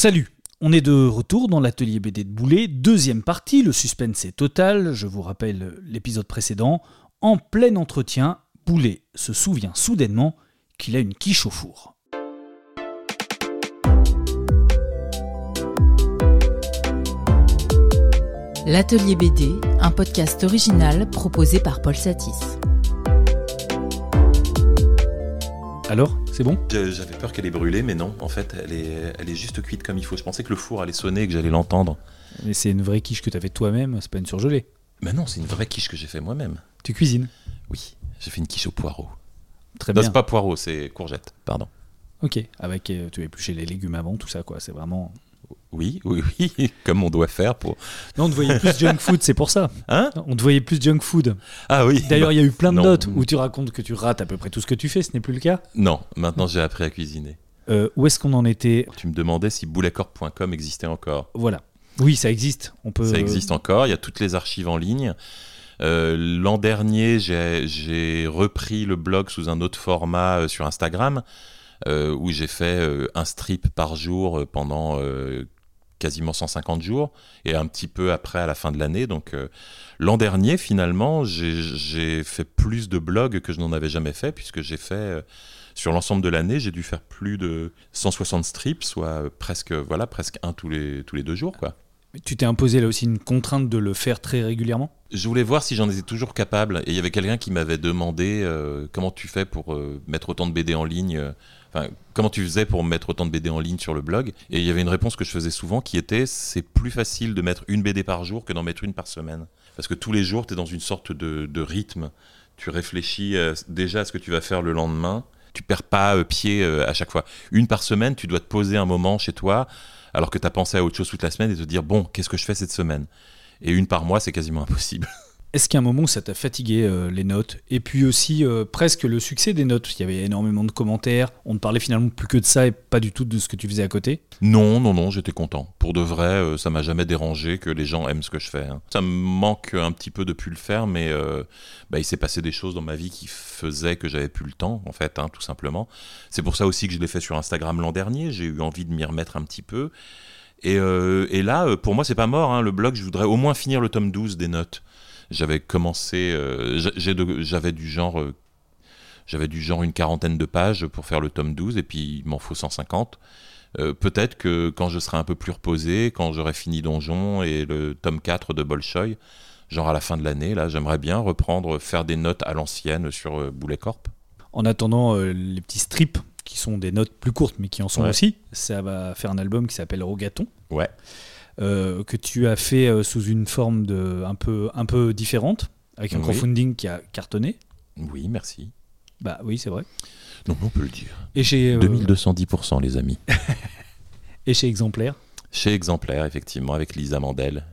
Salut on est de retour dans l'atelier BD de Boulet, deuxième partie, le suspense est total, je vous rappelle l'épisode précédent. En plein entretien, Boulet se souvient soudainement qu'il a une quiche au four. L'atelier BD, un podcast original proposé par Paul Satis. Alors, c'est bon? J'avais peur qu'elle ait brûlé, mais non, en fait, elle est, elle est juste cuite comme il faut. Je pensais que le four allait sonner et que j'allais l'entendre. Mais c'est une vraie quiche que tu fait toi-même, c'est pas une surgelée. Mais non, c'est une vraie quiche que j'ai fait moi-même. Tu cuisines? Oui, j'ai fait une quiche au poireau. Très Non, bien. c'est pas poireau, c'est courgette, pardon. Ok, avec euh, tu as épluché les légumes avant, tout ça quoi, c'est vraiment. Oui, oui, oui, comme on doit faire pour. Non, on te voyait plus junk food, c'est pour ça. Hein On te voyait plus junk food. Ah oui. D'ailleurs, il y a eu plein de Non. notes où tu racontes que tu rates à peu près tout ce que tu fais, ce n'est plus le cas. Non, maintenant j'ai appris à cuisiner. Euh, où est-ce qu'on en était Tu me demandais si bouletcorp.com existait encore. Voilà. Oui, ça existe. On peut. Ça existe encore, il y a toutes les archives en ligne. Euh, L'an dernier, j'ai repris le blog sous un autre format euh, sur Instagram, où j'ai fait euh, un strip par jour euh, pendant euh, quasiment 150 jours, et un petit peu après à la fin de l'année. Donc euh, l'an dernier, finalement, j'ai- fait plus de blogs que je n'en avais jamais fait, puisque j'ai fait... euh, sur l'ensemble de l'année, j'ai dû faire plus de 160 strips, soit euh, presque, voilà, presque un tous les, tous les deux jours, quoi. Tu t'es imposé là aussi une contrainte de le faire très régulièrement? Je voulais voir si j'en étais toujours capable. Et il y avait quelqu'un qui m'avait demandé euh, comment tu fais pour euh, mettre autant de BD en ligne. euh, Enfin, comment tu faisais pour mettre autant de BD en ligne sur le blog? Et il y avait une réponse que je faisais souvent qui était c'est plus facile de mettre une BD par jour que d'en mettre une par semaine. Parce que tous les jours, tu es dans une sorte de, de rythme. Tu réfléchis déjà à ce que tu vas faire le lendemain. Tu perds pas pied à chaque fois. Une par semaine, tu dois te poser un moment chez toi alors que tu as pensé à autre chose toute la semaine et te dire bon, qu'est-ce que je fais cette semaine? Et une par mois, c'est quasiment impossible. Est-ce a un moment ça t'a fatigué euh, les notes? Et puis aussi euh, presque le succès des notes. Il y avait énormément de commentaires. On ne parlait finalement plus que de ça et pas du tout de ce que tu faisais à côté? Non, non, non, j'étais content. Pour de vrai, euh, ça m'a jamais dérangé que les gens aiment ce que je fais. hein. Ça me manque un petit peu de plus le faire, mais euh, bah, il s'est passé des choses dans ma vie qui faisaient que j'avais plus le temps, en fait, hein, tout simplement. C'est pour ça aussi que je l'ai fait sur Instagram l'an dernier. J'ai eu envie de m'y remettre un petit peu. Et, là, pour moi, c'est pas mort. hein. Le blog, je voudrais au moins finir le tome 12 des notes. J'avais commencé, euh, j'avais du genre, euh, j'avais du genre une quarantaine de pages pour faire le tome 12, et puis il m'en faut 150. Euh, Peut-être que quand je serai un peu plus reposé, quand j'aurai fini Donjon et le tome 4 de Bolshoi, genre à la fin de l'année, là, j'aimerais bien reprendre, faire des notes à l'ancienne sur euh, Boulet Corp. En attendant euh, les petits strips qui sont des notes plus courtes mais qui en sont Ouais. aussi, ça va faire un album qui s'appelle Rogaton. Ouais. Euh, que tu as fait euh, sous une forme de, un, peu, un peu différente, avec un Oui. crowdfunding qui a cartonné. Oui, merci. Bah oui, c'est vrai. Donc on peut le dire. Et chez, euh, 2210%, les amis. et chez Exemplaire. Chez Exemplaire, effectivement, avec Lisa Mandel,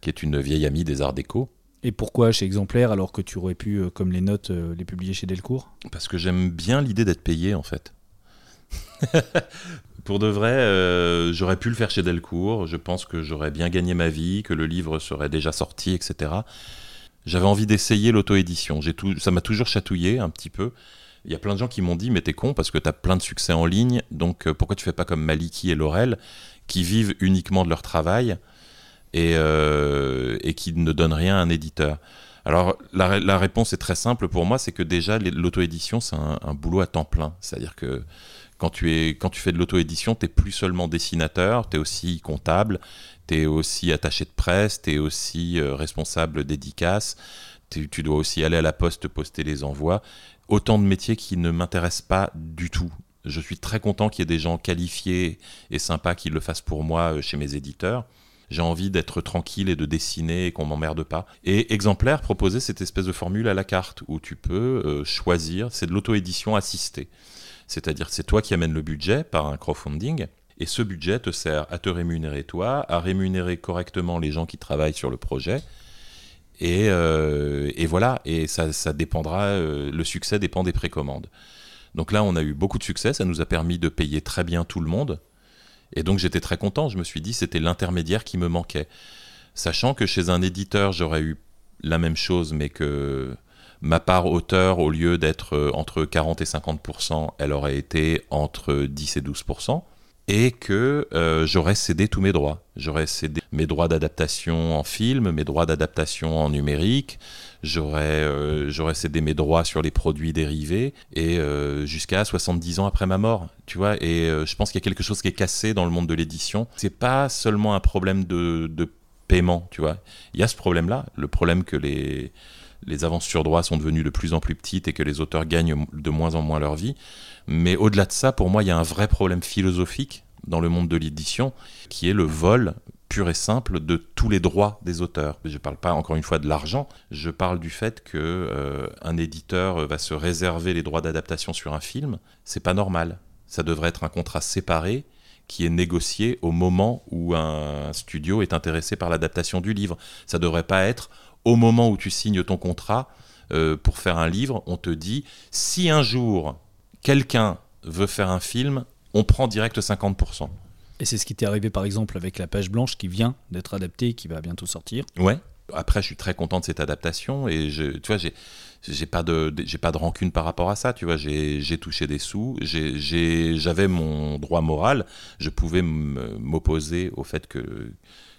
qui est une vieille amie des Arts Déco. Et pourquoi chez Exemplaire alors que tu aurais pu, euh, comme les notes, euh, les publier chez Delcourt? Parce que j'aime bien l'idée d'être payé, en fait. Pour de vrai, euh, j'aurais pu le faire chez Delcourt. Je pense que j'aurais bien gagné ma vie, que le livre serait déjà sorti, etc. J'avais envie d'essayer l'auto-édition. Ça m'a toujours chatouillé un petit peu. Il y a plein de gens qui m'ont dit, mais t'es con parce que t'as plein de succès en ligne, donc euh, pourquoi tu fais pas comme Maliki et Laurel, qui vivent uniquement de leur travail et, euh, qui ne donnent rien à un éditeur? Alors la, ré- la réponse est très simple pour moi, c'est que déjà l'auto-édition c'est un, un boulot à temps plein. C'est-à-dire que quand tu, es, quand tu fais de l'auto-édition, tu plus seulement dessinateur, tu es aussi comptable, tu es aussi attaché de presse, tu es aussi euh, responsable dédicace, tu dois aussi aller à la poste poster les envois. Autant de métiers qui ne m'intéressent pas du tout. Je suis très content qu'il y ait des gens qualifiés et sympas qui le fassent pour moi euh, chez mes éditeurs. J'ai envie d'être tranquille et de dessiner et qu'on m'emmerde pas. Et Exemplaire proposait cette espèce de formule à la carte où tu peux euh, choisir, c'est de l'auto-édition assistée. C'est-à-dire c'est toi qui amènes le budget par un crowdfunding et ce budget te sert à te rémunérer toi, à rémunérer correctement les gens qui travaillent sur le projet. Et, euh, et voilà, et ça, ça dépendra, euh, le succès dépend des précommandes. Donc là, on a eu beaucoup de succès, ça nous a permis de payer très bien tout le monde. Et donc j'étais très content, je me suis dit c'était l'intermédiaire qui me manquait. Sachant que chez un éditeur, j'aurais eu la même chose, mais que ma part auteur, au lieu d'être euh, entre 40 et 50%, elle aurait été entre 10 et 12%. et que euh, j'aurais cédé tous mes droits. J'aurais cédé mes droits d'adaptation en film, mes droits d'adaptation en numérique, j'aurais euh, cédé mes droits sur les produits dérivés et euh, jusqu'à 70 ans après ma mort, tu vois. Et je pense qu'il y a quelque chose qui est cassé dans le monde de l'édition. C'est pas seulement un problème de, de paiement, tu vois. Il y a ce problème-là, le problème que les les avances sur droits sont devenues de plus en plus petites et que les auteurs gagnent de moins en moins leur vie. Mais au-delà de ça, pour moi, il y a un vrai problème philosophique dans le monde de l'édition, qui est le vol pur et simple de tous les droits des auteurs. Je ne parle pas encore une fois de l'argent, je parle du fait que euh, un éditeur va se réserver les droits d'adaptation sur un film. C'est pas normal. Ça devrait être un contrat séparé qui est négocié au moment où un studio est intéressé par l'adaptation du livre. Ça devrait pas être au moment où tu signes ton contrat euh, pour faire un livre, on te dit si un jour quelqu'un veut faire un film, on prend direct 50%. Et c'est ce qui t'est arrivé par exemple avec La Page Blanche qui vient d'être adaptée, qui va bientôt sortir. Ouais. Après, je suis très content de cette adaptation et je, tu vois, j'ai j'ai pas de j'ai pas de rancune par rapport à ça tu vois j'ai touché des sous j'avais mon droit moral je pouvais m'opposer au fait que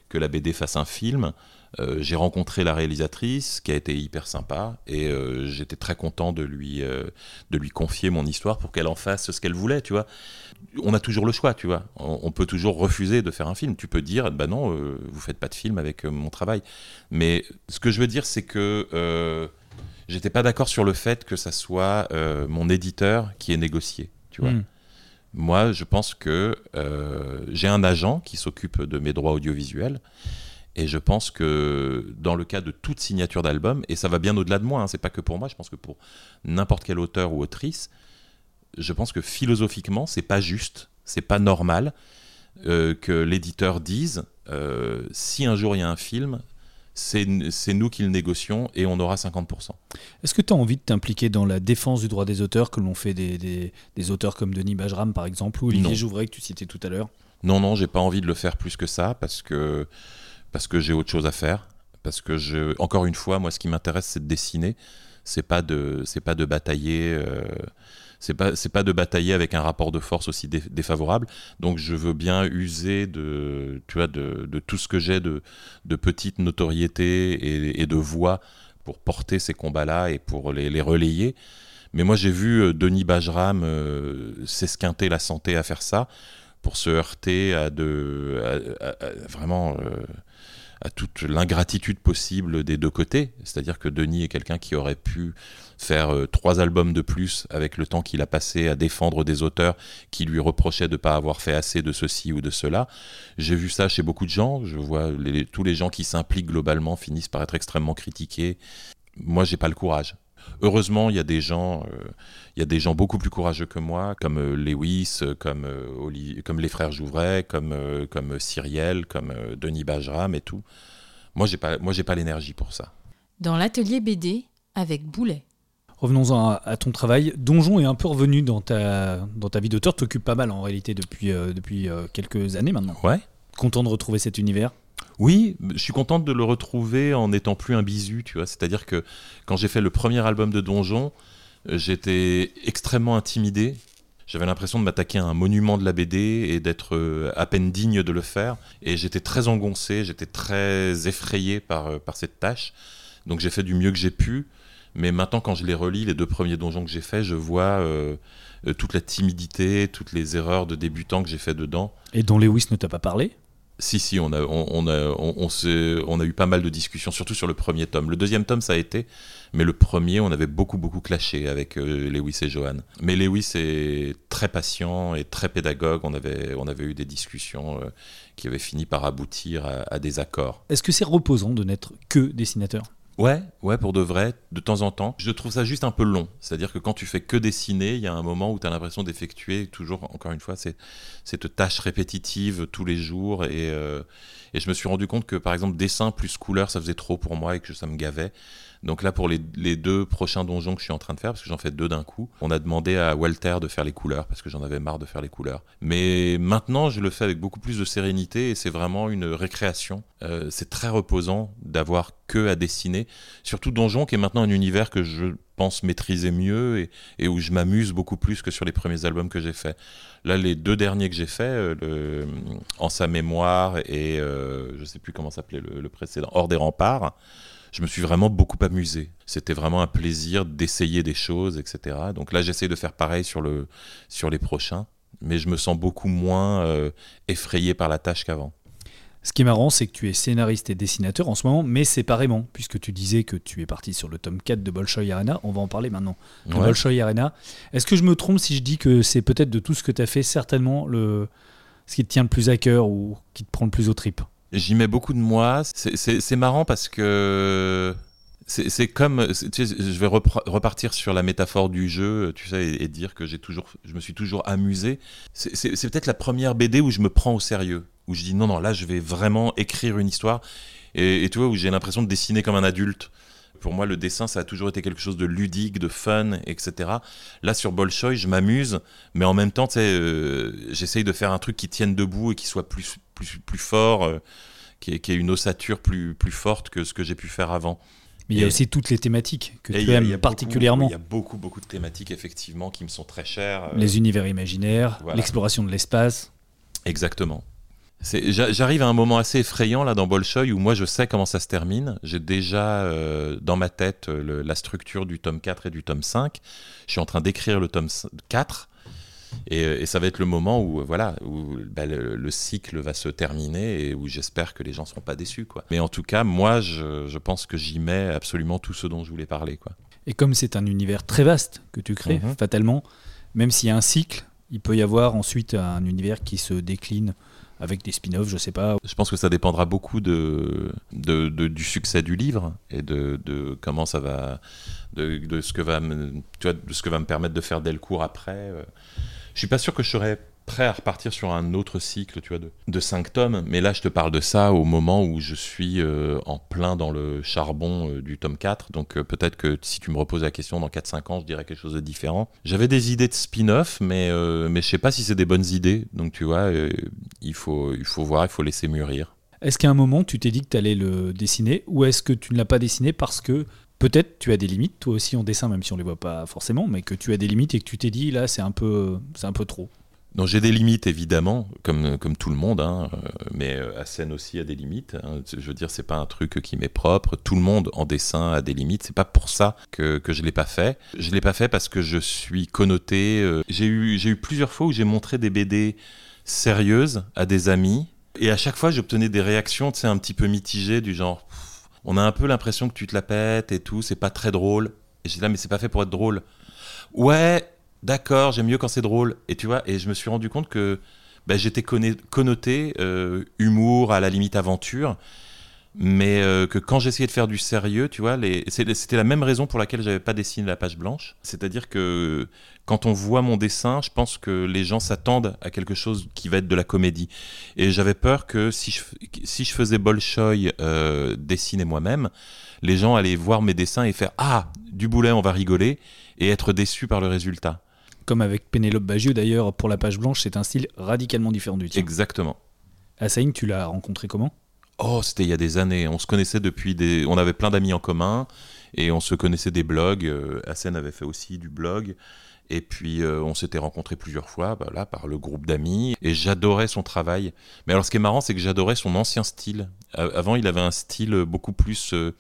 que la BD fasse un film euh, j'ai rencontré la réalisatrice qui a été hyper sympa et euh, j'étais très content de lui, euh, de lui confier mon histoire pour qu'elle en fasse ce qu'elle voulait, tu vois. On a toujours le choix, tu vois. On, peut toujours refuser de faire un film. Tu peux dire, bah non, vous faites pas de film avec mon travail. Mais ce que je veux dire, c'est que j'étais pas d'accord sur le fait que ça soit mon éditeur qui ait négocié, tu vois. Hmm. Moi, je pense que j'ai un agent qui s'occupe de mes droits audiovisuels et je pense que dans le cas de toute signature d'album, et ça va bien au-delà de moi, hein, c'est pas que pour moi, je pense que pour n'importe quel auteur ou autrice, je pense que philosophiquement, c'est pas juste, c'est pas normal euh, que l'éditeur dise euh, si un jour il y a un film, c'est nous qui le négocions et on aura 50%. Est-ce que tu as envie de t'impliquer dans la défense du droit des auteurs, que l'on fait des, des, auteurs comme Denis Bajram par exemple, ou Olivier Jouvray que tu citais tout à l'heure? Non, non, j'ai pas envie de le faire plus que ça parce que parce que j'ai autre chose à faire. Parce que, je, encore une fois, moi, ce qui m'intéresse, c'est de dessiner. C'est pas de, c'est pas de batailler. Euh, c'est pas, c'est pas de batailler avec un rapport de force aussi défavorable. Donc, je veux bien user de, tu vois, de, tout ce que j'ai de, petite notoriété et, de voix pour porter ces combats-là et pour les, les relayer. Mais moi, j'ai vu euh, Denis Bajram euh, s'esquinter la santé à faire ça pour se heurter à de vraiment à toute l'ingratitude possible des deux côtés. C'est-à-dire que Denis est quelqu'un qui aurait pu faire euh, trois albums de plus avec le temps qu'il a passé à défendre des auteurs qui lui reprochaient de ne pas avoir fait assez de ceci ou de cela. J'ai vu ça chez beaucoup de gens. Je vois tous les gens qui s'impliquent globalement finissent par être extrêmement critiqués. Moi, j'ai pas le courage. Heureusement, il y a des gens, euh, il y a des gens beaucoup plus courageux que moi, comme euh, Lewis, euh, comme, comme les frères Jouvray, comme, comme Cyriel, comme Denis Bajram et tout. Moi, j'ai pas, moi, j'ai pas l'énergie pour ça. Dans l'atelier BD avec Boulet. Revenons-en à, ton travail. Donjon est un peu revenu dans ta, dans ta vie d'auteur. Tu t'occupes pas mal en réalité depuis, depuis quelques années maintenant. Ouais. Content de retrouver cet univers oui, je suis contente de le retrouver en n'étant plus un bisu, tu vois. C'est-à-dire que quand j'ai fait le premier album de Donjon, euh, j'étais extrêmement intimidé. J'avais l'impression de m'attaquer à un monument de la BD et d'être euh, à peine digne de le faire. Et j'étais très engoncé, j'étais très effrayé par, euh, par cette tâche. Donc j'ai fait du mieux que j'ai pu. Mais maintenant, quand je les relis, les deux premiers donjons que j'ai faits, je vois toute la timidité, toutes les erreurs de débutant que j'ai fait dedans. Et dont Lewis ne t'a pas parlé? Si, si, on a, on, a, on, on, a eu pas mal de discussions, surtout sur le premier tome. Le deuxième tome, ça a été, mais le premier, on avait beaucoup, beaucoup clashé avec euh, Lewis et Johan. Mais Lewis est très patient et très pédagogue. On avait, on avait eu des discussions euh, qui avaient fini par aboutir à, à des accords. Est-ce que c'est reposant de n'être que dessinateur? Ouais, ouais, pour de vrai, de temps en temps. Je trouve ça juste un peu long. C'est-à-dire que quand tu fais que dessiner, il y a un moment où tu as l'impression d'effectuer toujours, encore une fois, cette tâche répétitive tous les jours. Euh, et, je me suis rendu compte que, par exemple, dessin plus couleur, ça faisait trop pour moi et que ça me gavait. Donc là, pour les, deux prochains donjons que je suis en train de faire, parce que j'en fais deux d'un coup, on a demandé à Walter de faire les couleurs, parce que j'en avais marre de faire les couleurs. Mais maintenant, je le fais avec beaucoup plus de sérénité, et c'est vraiment une récréation. Euh, c'est très reposant d'avoir que à dessiner. Surtout Donjon, qui est maintenant un univers que je pense maîtriser mieux, et, où je m'amuse beaucoup plus que sur les premiers albums que j'ai faits. Là, les deux derniers que j'ai faits, euh, En sa mémoire et euh, je sais plus comment s'appelait le, le précédent, Hors des remparts, je me suis vraiment beaucoup amusé. C'était vraiment un plaisir d'essayer des choses, etc. Donc là, j'essaie de faire pareil sur, le, sur les prochains, mais je me sens beaucoup moins euh, effrayé par la tâche qu'avant. Ce qui est marrant, c'est que tu es scénariste et dessinateur en ce moment, mais séparément, puisque tu disais que tu es parti sur le tome 4 de Bolshoi Arena. On va en parler maintenant. De Ouais. Bolshoi Arena. Est-ce que je me trompe si je dis que c'est peut-être de tout ce que tu as fait, certainement le... ce qui te tient le plus à cœur ou qui te prend le plus aux tripes J'y mets beaucoup de moi. C'est- marrant parce que c'est comme, je vais repartir sur la métaphore du jeu, tu sais, et, dire que j'ai toujours, je me suis toujours amusé. C'est- peut-être la première BD où je me prends au sérieux, où je dis non non là je vais vraiment écrire une histoire et, tu vois où j'ai l'impression de dessiner comme un adulte. Pour moi, le dessin, ça a toujours été quelque chose de ludique, de fun, etc. Là, sur Bolshoi, je m'amuse, mais en même temps, euh, j'essaye de faire un truc qui tienne debout et qui soit plus, plus, plus fort, euh, qui ait une ossature plus, plus forte que ce que j'ai pu faire avant. Mais il y a aussi toutes les thématiques que tu il y a- aimes beaucoup- particulièrement. Il y a beaucoup, beaucoup de thématiques, effectivement, qui me sont très chères. euh, Les univers imaginaires, Voilà. l'exploration de l'espace. Exactement. J'arrive à un moment assez effrayant là dans Bolshoi où moi je sais comment ça se termine. J'ai déjà euh, dans ma tête le- la structure du tome 4 et du tome 5. Je suis en train d'écrire le tome 4 et, euh, et ça va être le moment où euh, voilà où bah, le, le cycle va se terminer et où j'espère que les gens seront pas déçus quoi. Mais en tout cas moi je, je pense que j'y mets absolument tout ce dont je voulais parler quoi. Et comme c'est un univers très vaste que tu crées, Mhm. fatalement, même s'il y a un cycle, il peut y avoir ensuite un univers qui se décline avec des spin-offs, je sais pas. Je pense que ça dépendra beaucoup de, de- de- du succès du livre et de, de comment ça va, de, de ce que va, me, tu vois, de ce que va me permettre de faire Delcourt après. Je suis pas sûr que je serais prêt à repartir sur un autre cycle, tu vois, de, de cinq tomes. Mais là, je te parle de ça au moment où je suis euh, en plein dans le charbon euh, du tome 4. Donc euh, peut-être que si tu me reposes la question dans 4-5 ans, je dirais quelque chose de différent. J'avais des idées de spin-off, mais, mais je sais pas si c'est des bonnes idées. Donc tu vois, il, faut, il faut voir, il faut laisser mûrir. Est-ce qu'à un moment, tu t'es dit que tu allais le dessiner ou est-ce que tu ne l'as pas dessiné parce que peut-être tu as des limites, toi aussi en dessin, même si on les voit pas forcément, mais que tu as des limites et que tu t'es dit là, c'est un peu, c'est un peu trop. Non, j'ai des limites évidemment, comme, comme tout le monde, hein, euh, mais euh, Hassen aussi a des limites. hein. Je veux dire, c'est pas un truc qui m'est propre. Tout le monde en dessin a des limites. C'est pas pour ça que, que je l'ai pas fait. Je l'ai pas fait parce que je suis connoté. euh, j'ai eu j'ai eu plusieurs fois où j'ai montré des BD sérieuses à des amis, et à chaque fois j'obtenais des réactions, tu sais, un petit peu mitigées du genre, on a un peu l'impression que tu te la pètes et tout, c'est pas très drôle. Et dit là, mais c'est pas fait pour être drôle. Ouais, d'accord, j'aime mieux quand c'est drôle. Et tu vois, et je me suis rendu compte que bah, j'étais connoté euh, humour, à la limite aventure, mais euh, que quand j'essayais de faire du sérieux, tu vois, les- c'était la même raison pour laquelle j'avais pas dessiné la page blanche. C'est-à-dire que quand on voit mon dessin, je pense que les gens s'attendent à quelque chose qui va être de la comédie. Et j'avais peur que si je, si je faisais Bolshoi euh, dessiner moi-même, les gens allaient voir mes dessins et faire Ah, du boulet, on va rigoler, et être déçus par le résultat. Comme avec Pénélope Bagieux d'ailleurs, pour la page blanche, c'est un style radicalement différent du tien. Exactement. Assaïn, tu l'as rencontré comment? Oh, c'était il y a des années. On se connaissait depuis des. On avait plein d'amis en commun et on se connaissait des blogs. Euh, Hassen avait fait aussi du blog. Et puis euh, on s'était rencontrés plusieurs fois bah, là, par le groupe d'amis. Et j'adorais son travail. Mais alors ce qui est marrant, c'est que j'adorais son ancien style. Euh, avant, il avait un style beaucoup plus euh,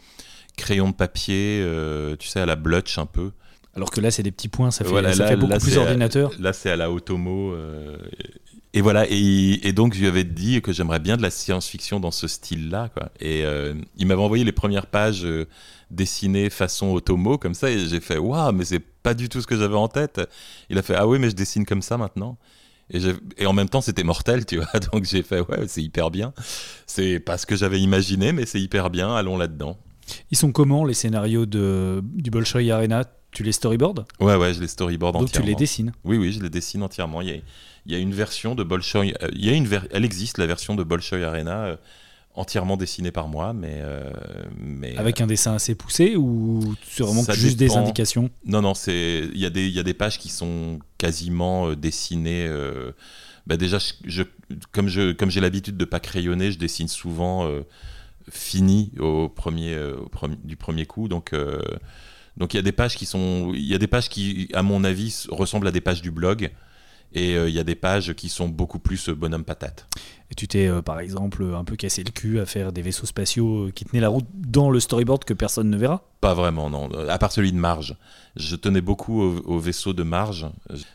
crayon de papier, euh, tu sais, à la blotch un peu. Alors que là, c'est des petits points, ça fait, Voilà, ça là- fait beaucoup là, plus à- ordinateur. Là, c'est à la Otomo. Et voilà, et, donc je lui avais dit que j'aimerais bien de la science-fiction dans ce style-là. Et euh, il m'avait envoyé les premières pages euh, dessinées façon Otomo, comme ça, et j'ai fait Waouh, mais c'est pas du tout ce que j'avais en tête. Il a fait Ah oui, mais je dessine comme ça maintenant. Et, et en même temps, c'était mortel, tu vois. Donc j'ai fait Ouais, c'est hyper bien. C'est pas ce que j'avais imaginé, mais c'est hyper bien, allons là-dedans. Ils sont comment les scénarios de, du Bolshoi Arena? Tu les storyboards Ouais, ouais, je les storyboard Donc tu entièrement. les dessines. Oui, oui, je les dessine entièrement. Il y a, il y a une version de Bolshoi, euh, il y a une ver- elle existe la version de Bolshoi Arena euh, entièrement dessiné par moi, mais. euh, mais Avec un dessin assez poussé ou c'est vraiment juste des indications Non, non, c'est il y, a des- il y a des pages qui sont quasiment dessinées. euh, bah déjà, je, je- comme je comme j'ai l'habitude de pas crayonner, je dessine souvent fini au premier, au premier- du premier coup. Donc donc il y a des pages qui sont il y a des pages qui à mon avis ressemblent à des pages du blog. Et euh, il y a des pages qui sont beaucoup plus euh, bonhomme patate. Et tu t'es euh, par exemple un peu cassé le cul à faire des vaisseaux spatiaux qui tenaient la route dans le storyboard que personne ne verra? Pas vraiment, non. À part celui de Marge. Je tenais beaucoup au, au vaisseau de Marge.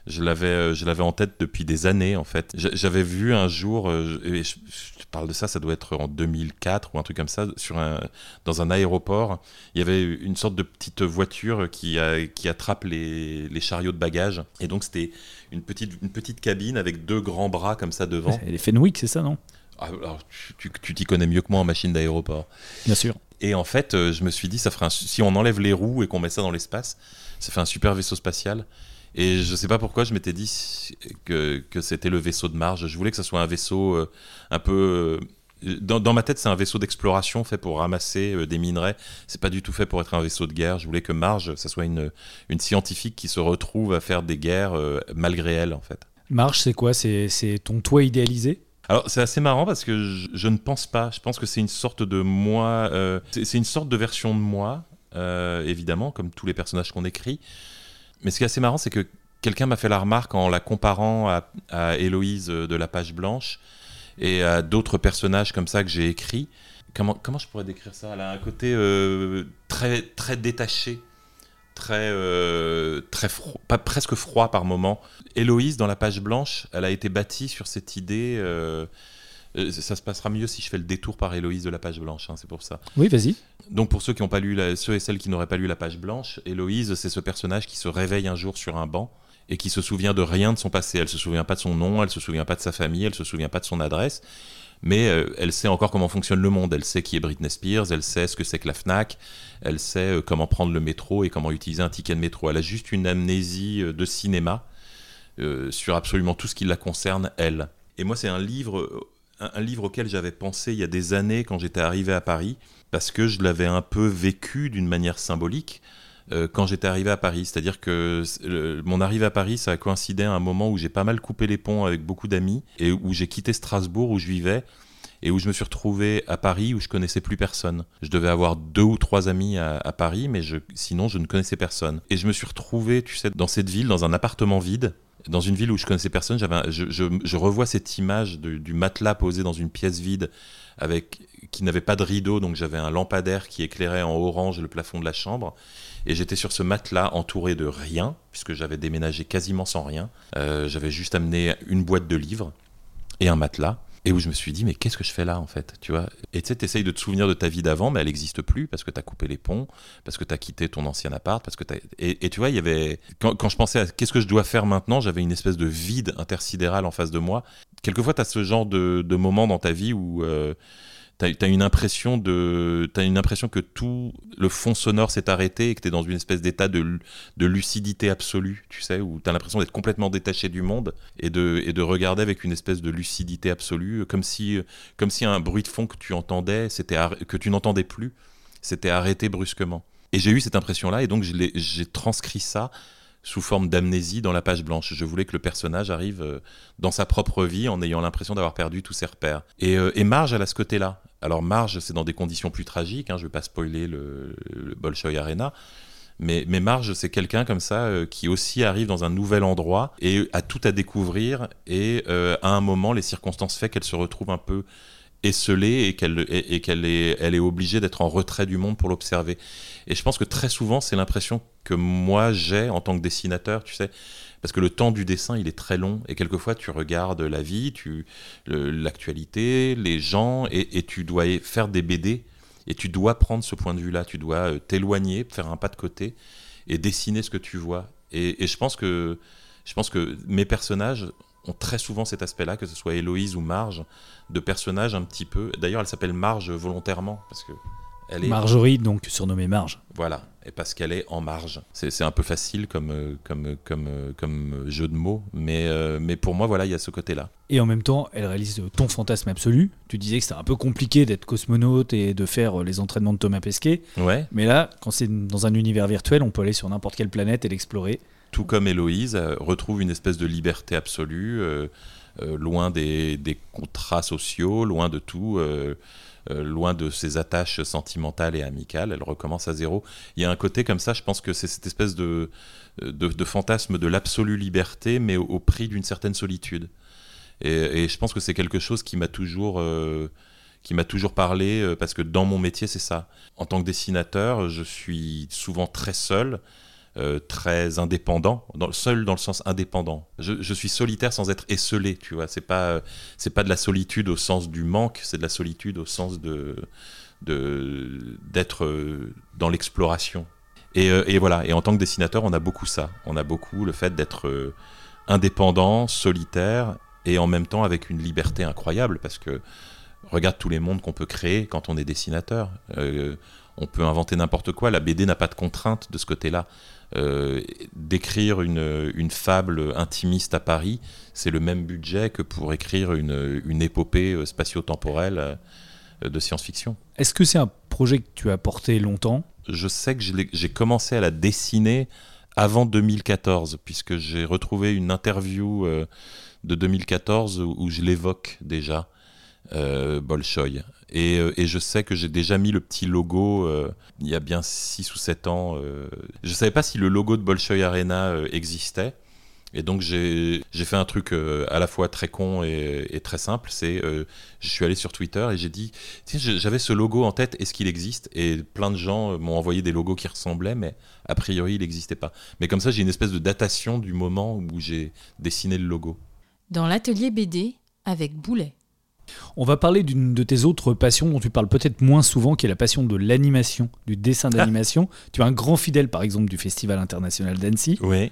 Je, l'avais, je l'avais en tête depuis des années, en fait. J'a- J'avais vu un jour, et je, je parle de ça, ça doit être en 2004 ou un truc comme ça, sur un, dans un aéroport. Il y avait une sorte de petite voiture qui, a- qui attrape les, les chariots de bagages. Et donc, c'était une petite, une petite cabine avec deux grands bras comme ça devant. Les Fenwick, c'est ça, non? Ah, alors, tu- t'y connais mieux que moi en machine d'aéroport. Bien sûr. Et en fait, euh, je me suis dit, ça ferait un si on enlève les roues et qu'on met ça dans l'espace, ça fait un super vaisseau spatial. Et je sais pas pourquoi, je m'étais dit que, que c'était le vaisseau de Marge. Je voulais que ça soit un vaisseau euh, un peu. euh, dans, dans ma tête, c'est un vaisseau d'exploration fait pour ramasser euh, des minerais. C'est pas du tout fait pour être un vaisseau de guerre. Je voulais que Marge, ça soit une, une scientifique qui se retrouve à faire des guerres euh, malgré elle, en fait. Marche, c'est quoi? C'est ton toit idéalisé? Alors c'est assez marrant parce que je, je ne pense pas. Je pense que c'est une sorte de moi. euh, c'est une sorte de version de moi, évidemment, comme tous les personnages qu'on écrit. Mais ce qui est assez marrant, c'est que quelqu'un m'a fait la remarque en la comparant à, Héloïse euh, de la page blanche et à d'autres personnages comme ça que j'ai écrits. Comment, je pourrais décrire ça? Elle a un côté euh, très, très détaché, très, euh, très froid, pas, presque froid par moment. Héloïse, dans la page blanche, elle a été bâtie sur cette idée. ça se passera mieux si je fais le détour par Héloïse de la page blanche, hein, c'est pour ça. Oui, vas-y. Donc pour ceux qui pas lu, ceux et celles qui n'auraient pas lu la page blanche, Héloïse, c'est ce personnage qui se réveille un jour sur un banc et qui se souvient de rien de son passé. Elle se souvient pas de son nom, elle se souvient pas de sa famille, elle se souvient pas de son adresse, mais euh, elle sait encore comment fonctionne le monde. Elle sait qui est Britney Spears, elle sait ce que c'est que la Fnac, elle sait euh, comment prendre le métro et comment utiliser un ticket de métro. Elle a juste une amnésie euh, de cinéma sur absolument tout ce qui la concerne elle. Et moi, c'est un livre, un, un livre auquel j'avais pensé il y a des années quand j'étais arrivé à Paris, parce que je l'avais un peu vécu d'une manière symbolique euh, quand j'étais arrivé à Paris. C'est-à-dire que mon arrivée à Paris, ça a coïncidé à un moment où j'ai pas mal coupé les ponts avec beaucoup d'amis et où j'ai quitté Strasbourg où je vivais et où je me suis retrouvé à Paris où je connaissais plus personne. Je devais avoir deux ou trois amis à, Paris, mais je, sinon je ne connaissais personne. Et je me suis retrouvé, tu sais, dans cette ville, dans un appartement vide. Dans une ville où je connaissais personne, je, revois cette image du matelas posé dans une pièce vide avec qui n'avait pas de rideau, donc j'avais un lampadaire qui éclairait en orange le plafond de la chambre. Et j'étais sur ce matelas entouré de rien, puisque j'avais déménagé quasiment sans rien. Euh, j'avais juste amené une boîte de livres et un matelas. Et où je me suis dit, mais qu'est-ce que je fais là en fait tu vois? Et tu sais, t'essayes de te souvenir de ta vie d'avant, mais elle n'existe plus parce que t'as coupé les ponts, parce que t'as quitté ton ancien appart, parce que. Et, tu vois, il y avait... Quand, je pensais à qu'est-ce que je dois faire maintenant, j'avais une espèce de vide intersidéral en face de moi. Quelquefois, t'as ce genre de, de moment dans ta vie où... euh, T'as as une impression de, une impression que tout le fond sonore s'est arrêté et que t'es dans une espèce d'état de, de lucidité absolue, tu sais, où t'as l'impression d'être complètement détaché du monde et de, et de regarder avec une espèce de lucidité absolue, comme si, comme si un bruit de fond que tu entendais, c'était que tu n'entendais plus, s'était arrêté brusquement. Et j'ai eu cette impression-là et donc j'ai transcrit ça sous forme d'amnésie dans la page blanche. Je voulais que le personnage arrive euh, dans sa propre vie en ayant l'impression d'avoir perdu tous ses repères. Et, euh, et Marge, elle a ce côté-là. Alors Marge, c'est dans des conditions plus tragiques, hein, je ne vais pas spoiler le, Bolshoi Arena, mais, Marge, c'est quelqu'un comme ça euh, qui aussi arrive dans un nouvel endroit et a tout à découvrir et à un moment, les circonstances fait qu'elle se retrouve un peu et qu'elle et, qu'elle est, obligée d'être en retrait du monde pour l'observer. Et je pense que très souvent, c'est l'impression que moi j'ai en tant que dessinateur, tu sais, parce que le temps du dessin, il est très long, et quelquefois tu regardes la vie, tu l'actualité, les gens, et, et tu dois faire des BD, et tu dois prendre ce point de vue-là, tu dois euh, t'éloigner, faire un pas de côté, et dessiner ce que tu vois. Et, et je pense que je pense que mes personnages ont très souvent cet aspect-là, que ce soit Héloïse ou Marge, de personnages un petit peu. D'ailleurs, elle s'appelle Marge volontairement parce que Elle est Marjorie, donc surnommée Marge. Voilà, et parce qu'elle est en marge. C'est un peu facile comme, euh, comme, comme, euh, comme jeu de mots, mais, euh, mais pour moi, voilà, il y a ce côté-là. Et en même temps, elle réalise ton fantasme absolu. Tu disais que c'était un peu compliqué d'être cosmonaute et de faire les entraînements de Thomas Pesquet. Ouais, Mais là, quand c'est dans un univers virtuel, on peut aller sur n'importe quelle planète et l'explorer. Tout comme Héloïse euh, retrouve une espèce de liberté absolue, euh, euh, loin des, contrats sociaux, loin de tout, loin de ses attaches sentimentales et amicales. Elle recommence à zéro. Il y a un côté comme ça, je pense que c'est cette espèce de, fantasme de l'absolue liberté, mais au, prix d'une certaine solitude. Et, et je pense que c'est quelque chose qui m'a toujours, qui m'a toujours parlé, parce que dans mon métier, c'est ça. En tant que dessinateur, je suis souvent très seul, euh, très indépendant, seul dans le sens indépendant. Je, suis solitaire sans être esselé, tu vois. C'est pas, euh, c'est pas de la solitude au sens du manque, c'est de la solitude au sens de, d'être euh, dans l'exploration. Et, et voilà. Et en tant que dessinateur, on a beaucoup ça. On a beaucoup le fait d'être indépendant, solitaire, et en même temps avec une liberté incroyable, parce que regarde tous les mondes qu'on peut créer quand on est dessinateur. On peut inventer n'importe quoi. La BD n'a pas de contraintes de ce côté-là. Euh, d'écrire une, une fable intimiste à Paris, c'est le même budget que pour écrire une, une épopée euh, spatio-temporelle euh, de science-fiction. Est-ce que c'est un projet que tu as porté longtemps? Je sais que j'ai commencé à la dessiner avant 2014, puisque j'ai retrouvé une interview de 2014 où, où je l'évoque déjà, euh, Bolchoï. Et, euh, et je sais que j'ai déjà mis le petit logo euh, il y a bien 6 ou 7 ans. euh. Je ne savais pas si le logo de Bolchoï Arena existait. Et donc j'ai fait un truc à la fois très con et, très simple. C'est je suis allé sur Twitter et j'ai dit j'avais ce logo en tête. Est-ce qu'il existe? Et plein de gens m'ont envoyé des logos qui ressemblaient, mais a priori il n'existait pas. Mais comme ça j'ai une espèce de datation du moment où j'ai dessiné le logo. Dans l'atelier BD avec Boulet. On va parler d'une de tes autres passions dont tu parles peut-être moins souvent, qui est la passion de l'animation, du dessin d'animation. tu es un grand fidèle, par exemple, du Festival international d'Annecy, Oui.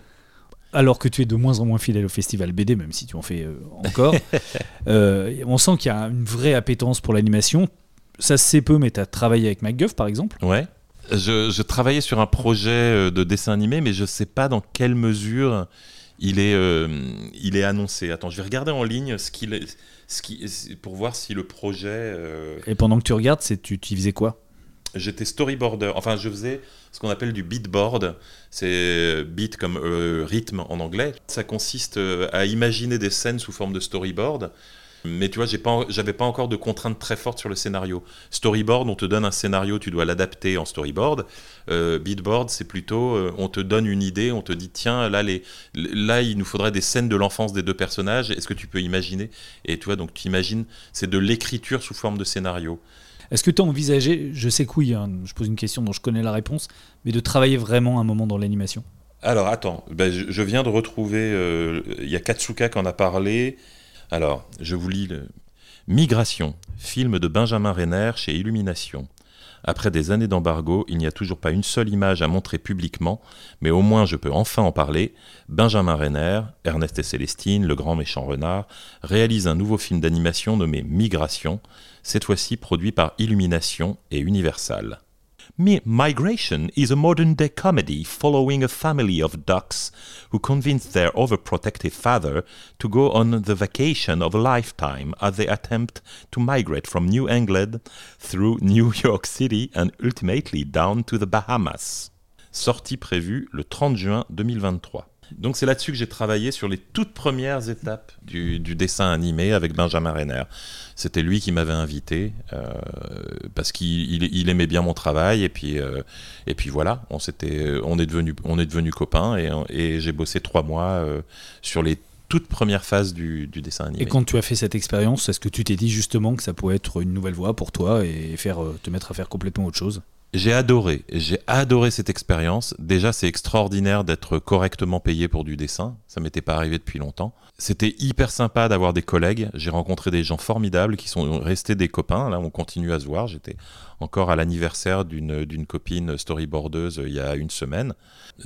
alors que tu es de moins en moins fidèle au Festival BD, même si tu en fais euh, encore. Euh, on sent qu'il y a une vraie appétence pour l'animation. Ça se sait peu, mais tu as travaillé avec MacGuff, par exemple? Ouais. Je, je travaillais sur un projet euh, de dessin animé, mais je sais pas dans quelle mesure il est, euh, il est annoncé. Attends, je vais regarder en ligne ce qu'il est, ce qui, pour voir si le projet. euh, Et pendant que tu regardes, c'est tu, tu faisais quoi? J'étais storyboarder. Enfin, je faisais ce qu'on appelle du beatboard. C'est beat comme euh, rythme en anglais. Ça consiste euh, à imaginer des scènes sous forme de storyboard. Mais tu vois, j'ai pas, j'avais pas encore de contraintes très fortes sur le scénario. Storyboard, on te donne un scénario, tu dois l'adapter en storyboard. Euh, beatboard, c'est plutôt, euh, on te donne une idée, on te dit tiens, là, les, là, il nous faudrait des scènes de l'enfance des deux personnages. Est-ce que tu peux imaginer? Et tu vois, donc tu imagines, c'est de l'écriture sous forme de scénario. Est-ce que tu as envisagé, je sais que oui, hein, je pose une question dont je connais la réponse, mais de travailler vraiment un moment dans l'animation? Alors attends, ben, je, je viens de retrouver, euh, il y a Katsuka qui en a parlé. Alors, je vous lis le... Migration, film de Benjamin Renner chez Illumination. Après des années d'embargo, il n'y a toujours pas une seule image à montrer publiquement, mais au moins je peux enfin en parler. Benjamin Renner, Ernest et Célestine, le grand méchant renard, réalise un nouveau film d'animation nommé Migration, cette fois-ci produit par Illumination et Universal. Mi- Migration is a modern day comedy following a family of ducks who convince their overprotective father to go on the vacation of a lifetime as they attempt to migrate from New England through New York City and ultimately down to the Bahamas. Sortie prévue le 30 juin 2023. Donc c'est là-dessus que j'ai travaillé sur les toutes premières étapes du, dessin animé avec Benjamin Renner. C'était lui qui m'avait invité euh, parce qu'il il- il aimait bien mon travail et puis euh, et puis voilà, on s'était on est devenu on est devenu copains et, j'ai bossé trois mois euh, sur les toutes premières phases du, du dessin animé. Et quand tu as fait cette expérience, est-ce que tu t'es dit justement que ça pouvait être une nouvelle voie pour toi et faire, te mettre à faire complètement autre chose? J'ai adoré, j'ai adoré cette expérience. Déjà, c'est extraordinaire d'être correctement payé pour du dessin. Ça m'était pas arrivé depuis longtemps. C'était hyper sympa d'avoir des collègues. J'ai rencontré des gens formidables qui sont restés des copains. Là, on continue à se voir. J'étais encore à l'anniversaire d'une, copine storyboardeuse il y a une semaine.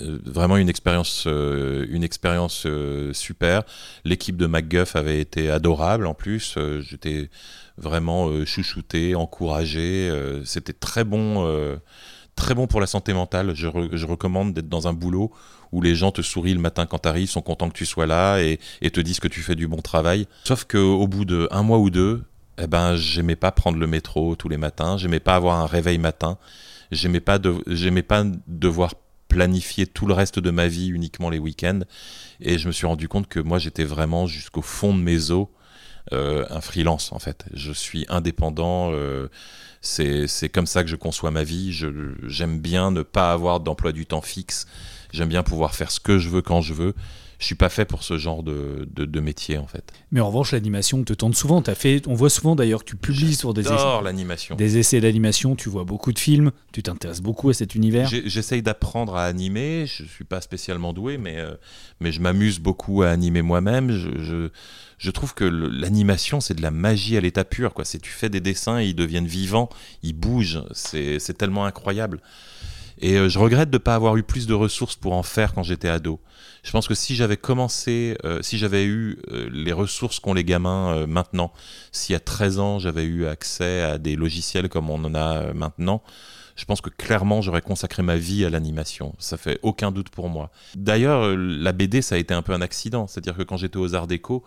Euh, vraiment une expérience, euh, une expérience euh, super. L'équipe de MacGuff avait été adorable en plus. j'étais vraiment chouchouté, encouragé. c'était très bon très bon pour la santé mentale. Je, recommande d'être dans un boulot où les gens te sourient le matin quand tu arrives, sont contents que tu sois là et, te disent que tu fais du bon travail. Sauf qu'au bout d'un mois ou deux, eh ben, j'aimais pas prendre le métro tous les matins, j'aimais pas avoir un réveil matin, j'aimais pas, j'aimais pas devoir planifier tout le reste de ma vie uniquement les week-ends. Et je me suis rendu compte que moi, j'étais vraiment jusqu'au fond de mes os euh, un freelance, en fait. Je suis indépendant. Euh, c'est comme ça que je conçois ma vie. J'aime bien ne pas avoir d'emploi du temps fixe. J'aime bien pouvoir faire ce que je veux quand je veux. Je suis pas fait pour ce genre de, de, métier en fait. Mais en revanche, l'animation te tente souvent. As fait, on voit souvent d'ailleurs que tu publies sur des essais, des essais d'animation. Tu vois beaucoup de films. Tu t'intéresses beaucoup à cet univers. J'essaye d'apprendre à animer. Je suis pas spécialement doué, mais euh, mais je m'amuse beaucoup à animer moi-même. je, je trouve que l'animation, c'est de la magie à l'état pur. Quoi. Tu fais des dessins, ils deviennent vivants, ils bougent, c'est tellement incroyable. Et euh, je regrette de ne pas avoir eu plus de ressources pour en faire quand j'étais ado. Je pense que si j'avais commencé, euh, si j'avais eu euh, les ressources qu'ont les gamins maintenant, si à 13 ans j'avais eu accès à des logiciels comme on en a maintenant, je pense que clairement j'aurais consacré ma vie à l'animation. Ça fait aucun doute pour moi. D'ailleurs, la BD, ça a été un peu un accident. C'est-à-dire que quand j'étais aux Arts Déco,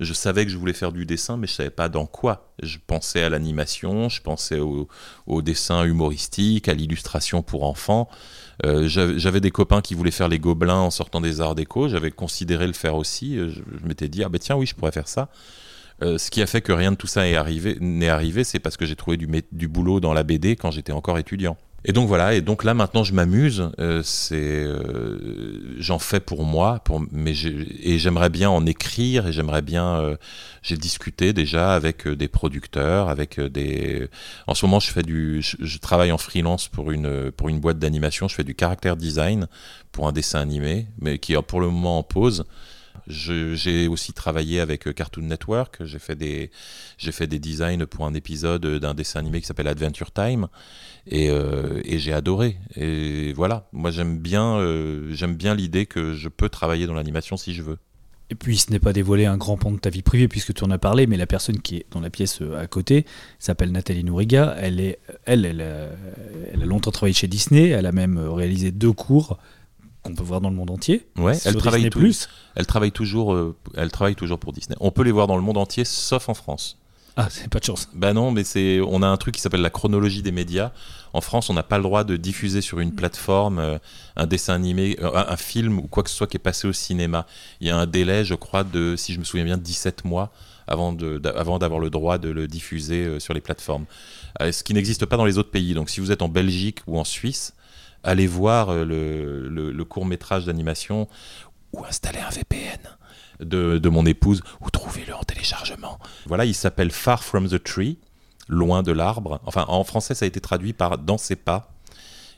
je savais que je voulais faire du dessin, mais je savais pas dans quoi. Je pensais à l'animation, je pensais au, dessin humoristique, à l'illustration pour enfants. Euh, j'avais des copains qui voulaient faire les gobelins en sortant des arts déco. J'avais considéré le faire aussi. Je, je m'étais dit, ah ben tiens, oui, je pourrais faire ça. Euh, ce qui a fait que rien de tout ça n'est arrivé, arrivé c'est parce que j'ai trouvé du, boulot dans la BD quand j'étais encore étudiant. Et donc voilà, et donc là maintenant je m'amuse, euh, c'est, euh, j'en fais pour moi, pour, mais et j'aimerais bien en écrire et j'aimerais bien, j'ai discuté déjà avec des producteurs, avec des, en ce moment je fais du, je, travaille en freelance pour une pour une boîte d'animation, je fais du caractère design pour un dessin animé, mais qui est pour le moment en pause. J'ai aussi travaillé avec euh, Cartoon Network. J'ai fait des j'ai fait des designs pour un épisode d'un dessin animé qui s'appelle Adventure Time et, euh, j'ai adoré. Et voilà, moi j'aime bien euh, j'aime bien l'idée que je peux travailler dans l'animation si je veux. Et puis, ce n'est pas dévoiler un grand pan de ta vie privée, puisque tu en as parlé, mais la personne qui est dans la pièce à côté s'appelle Nathalie Nouriga. Elle, est, elle, elle, elle, a longtemps travaillé chez Disney. Elle a même réalisé deux cours qu'on peut voir dans le monde entier. Ouais, elle travaille plus. Elle travaille toujours. Euh, elle travaille toujours pour Disney. On peut les voir dans le monde entier, sauf en France. Ah, c'est pas de chance. Bah non, mais c'est. On a un truc qui s'appelle la chronologie des médias. En France, on n'a pas le droit de diffuser sur une plateforme euh, un dessin animé, euh, un, film ou quoi que ce soit qui est passé au cinéma. Il y a un délai, je crois, de, si je me souviens bien, 17 mois avant d'avoir le droit de le diffuser sur les plateformes. ce qui n'existe pas dans les autres pays. Donc, si vous êtes en Belgique ou en Suisse, allez voir euh, le, court métrage d'animation ou installer un VPN de, mon épouse ou trouvez-le en téléchargement. Voilà, il s'appelle Far From the Tree, loin de l'arbre. Enfin, en français, ça a été traduit par Dans ses pas.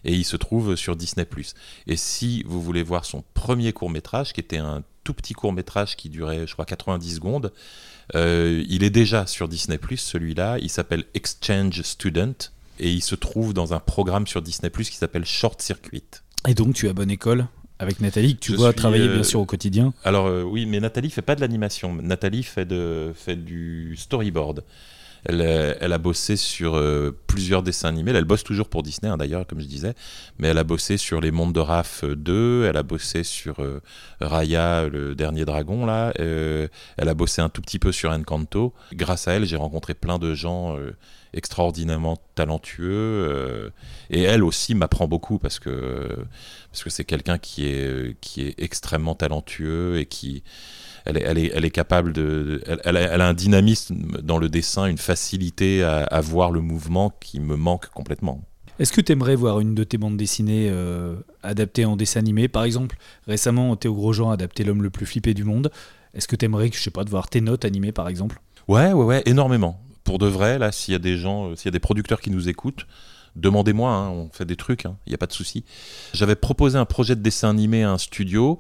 Et il se trouve sur Disney ⁇ Et si vous voulez voir son premier court métrage, qui était un tout petit court métrage qui durait, je crois, 90 secondes, euh, il est déjà sur Disney ⁇ celui-là. Il s'appelle Exchange Student et il se trouve dans un programme sur Disney Plus qui s'appelle Short Circuit. Et donc tu à bonne école avec Nathalie, que tu vois travailler bien euh, sûr au quotidien. Alors euh, oui, mais Nathalie fait pas de l'animation. Nathalie fait, de, fait du storyboard. Elle, elle, a bossé sur euh, plusieurs dessins animés. Elle bosse toujours pour Disney, hein, d'ailleurs, comme je disais. Mais elle a bossé sur Les Mondes de Raph 2. Elle a bossé sur Raya, le dernier dragon, là. elle a bossé un tout petit peu sur Encanto. Grâce à elle, j'ai rencontré plein de gens extraordinairement talentueux. Euh, et elle aussi m'apprend beaucoup parce que parce que c'est quelqu'un qui est qui est extrêmement talentueux et qui elle est, elle est, elle est capable de. Elle, a, un dynamisme dans le dessin, une facilité à, voir le mouvement qui me manque complètement. Est-ce que tu aimerais voir une de tes bandes dessinées euh, adaptée en dessin animé? Par exemple, récemment, Théo Grosjean a adapté L'homme le plus flippé du monde. Est-ce que tu aimerais, je sais pas, de voir tes notes animées par exemple? Ouais, ouais, ouais, énormément pour de vrai, là, s'il y a des gens, euh, s'il y a des producteurs qui nous écoutent, demandez-moi, hein, on fait des trucs, il hein, n'y a pas de souci. J'avais proposé un projet de dessin animé à un studio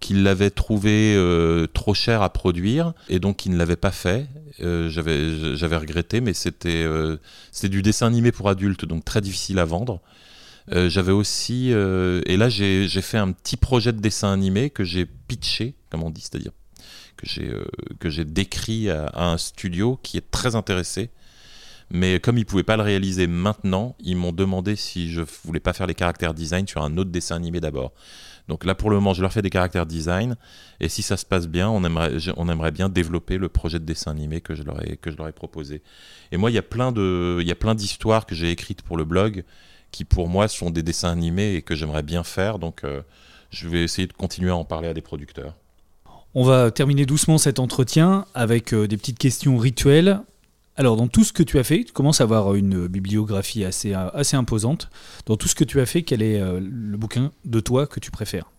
qu'il l'avait trouvé euh, trop cher à produire et donc il ne l'avait pas fait. Euh, j'avais, regretté, mais c'était, euh, du dessin animé pour adultes, donc très difficile à vendre. j'avais aussi, et là j'ai fait un petit projet de dessin animé que j'ai pitché, comme on dit, c'est-à-dire que j'ai, j'ai décrit à, un studio qui est très intéressé. Mais comme ils ne pouvaient pas le réaliser maintenant, ils m'ont demandé si je voulais pas faire les caractères design sur un autre dessin animé d'abord. Donc là, pour le moment, je leur fais des caractères design. Et si ça se passe bien, on aimerait, on aimerait bien développer le projet de dessin animé que je leur ai, que je leur ai proposé. Et moi, il y a plein d'histoires que j'ai écrites pour le blog qui, pour moi, sont des dessins animés et que j'aimerais bien faire. Donc, euh, je vais essayer de continuer à en parler à des producteurs. On va terminer doucement cet entretien avec euh, des petites questions rituelles. Alors, dans tout ce que tu as fait, tu commences à avoir une bibliographie assez, assez imposante. Dans tout ce que tu as fait, quel est euh, le bouquin de toi que tu préfères?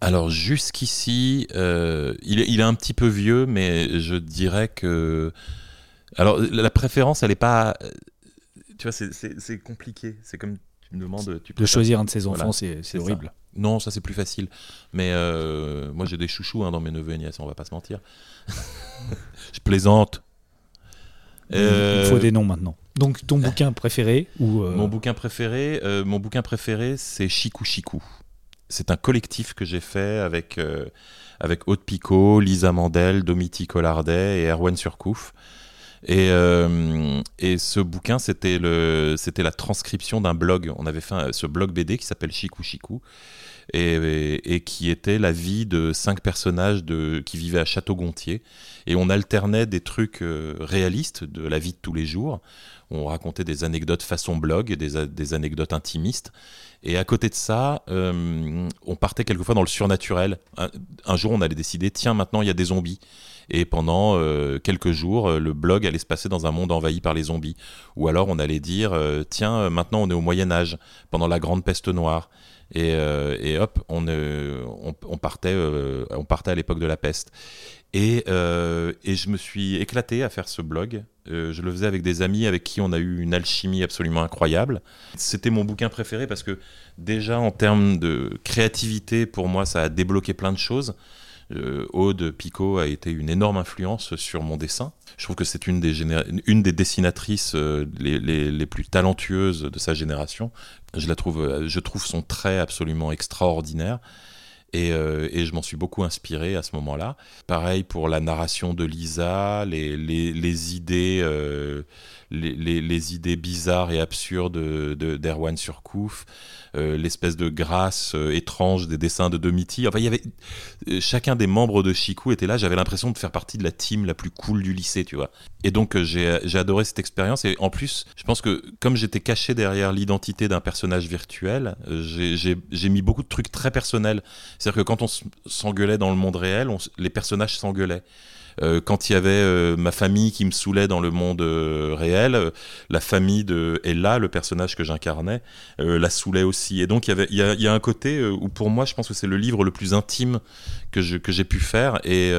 Alors jusqu'ici, euh, il, est, un petit peu vieux, mais je dirais que... Alors la préférence, elle n'est pas... Tu vois, c'est compliqué. C'est comme tu me demandes... Tu de choisir un de ses enfants, c'est horrible. Non, ça c'est plus facile. Mais euh, moi j'ai des chouchous hein, dans mes neveux et nièces, on va pas se mentir. je plaisante. Il faut des noms maintenant. Donc ton bouquin préféré ou euh, Mon bouquin préféré, euh, mon bouquin préféré, c'est Chikou Chikou. C'est un collectif que j'ai fait avec euh, avec Aude Picot, Lisa Mandel, Domiti Collardet et Erwan Surcouf. Et, et ce bouquin, c'était la transcription d'un blog. On avait fait ce blog BD qui s'appelle Chikou Chikou. Et, qui était la vie de cinq personnages qui vivaient à Château-Gontier. Et on alternait des trucs réalistes de la vie de tous les jours on racontait des anecdotes façon blog, des, des anecdotes intimistes. Et à côté de ça, euh, on partait quelquefois dans le surnaturel. Un, jour, on allait décider, tiens, maintenant, il y a des zombies. Et pendant euh, quelques jours, le blog allait se passer dans un monde envahi par les zombies. Ou alors, on allait dire, euh, tiens, maintenant, on est au Moyen Âge, pendant la Grande Peste Noire. Et, hop, on, on, partait, on partait à l'époque de la peste. Et, je me suis éclaté à faire ce blog euh, je le faisais avec des amis avec qui on a eu une alchimie absolument incroyable. C'était mon bouquin préféré parce que déjà en termes de créativité, pour moi, ça a débloqué plein de choses. Euh, Aude Picot a été une énorme influence sur mon dessin. Je trouve que c'est une des, dessinatrices euh, les, plus talentueuses de sa génération. Je, la trouve, je trouve son trait absolument extraordinaire. Euh, et, je m'en suis beaucoup inspiré à ce moment-là. Pareil pour la narration de Lisa, les, les, idées, euh, les, idées bizarres et absurdes d'Erwan de, Surcouf. Euh, l'espèce de grâce euh, étrange des dessins de Domiti. Enfin, il y avait euh, chacun des membres de Chikou était là. J'avais l'impression de faire partie de la team la plus cool du lycée, tu vois. Et donc j'ai adoré cette expérience. Et en plus, je pense que comme j'étais caché derrière l'identité d'un personnage virtuel, j'ai mis beaucoup de trucs très personnels. C'est-à-dire que quand on s'engueulait dans le monde réel, les personnages s'engueulaient. Euh, quand il y avait euh, ma famille qui me saoulait dans le monde euh, réel, la famille de Ella, le personnage que j'incarnais, la saoulait aussi. Et donc il y, avait, a, un côté où pour moi, je pense que c'est le livre le plus intime que, j'ai pu faire. Et,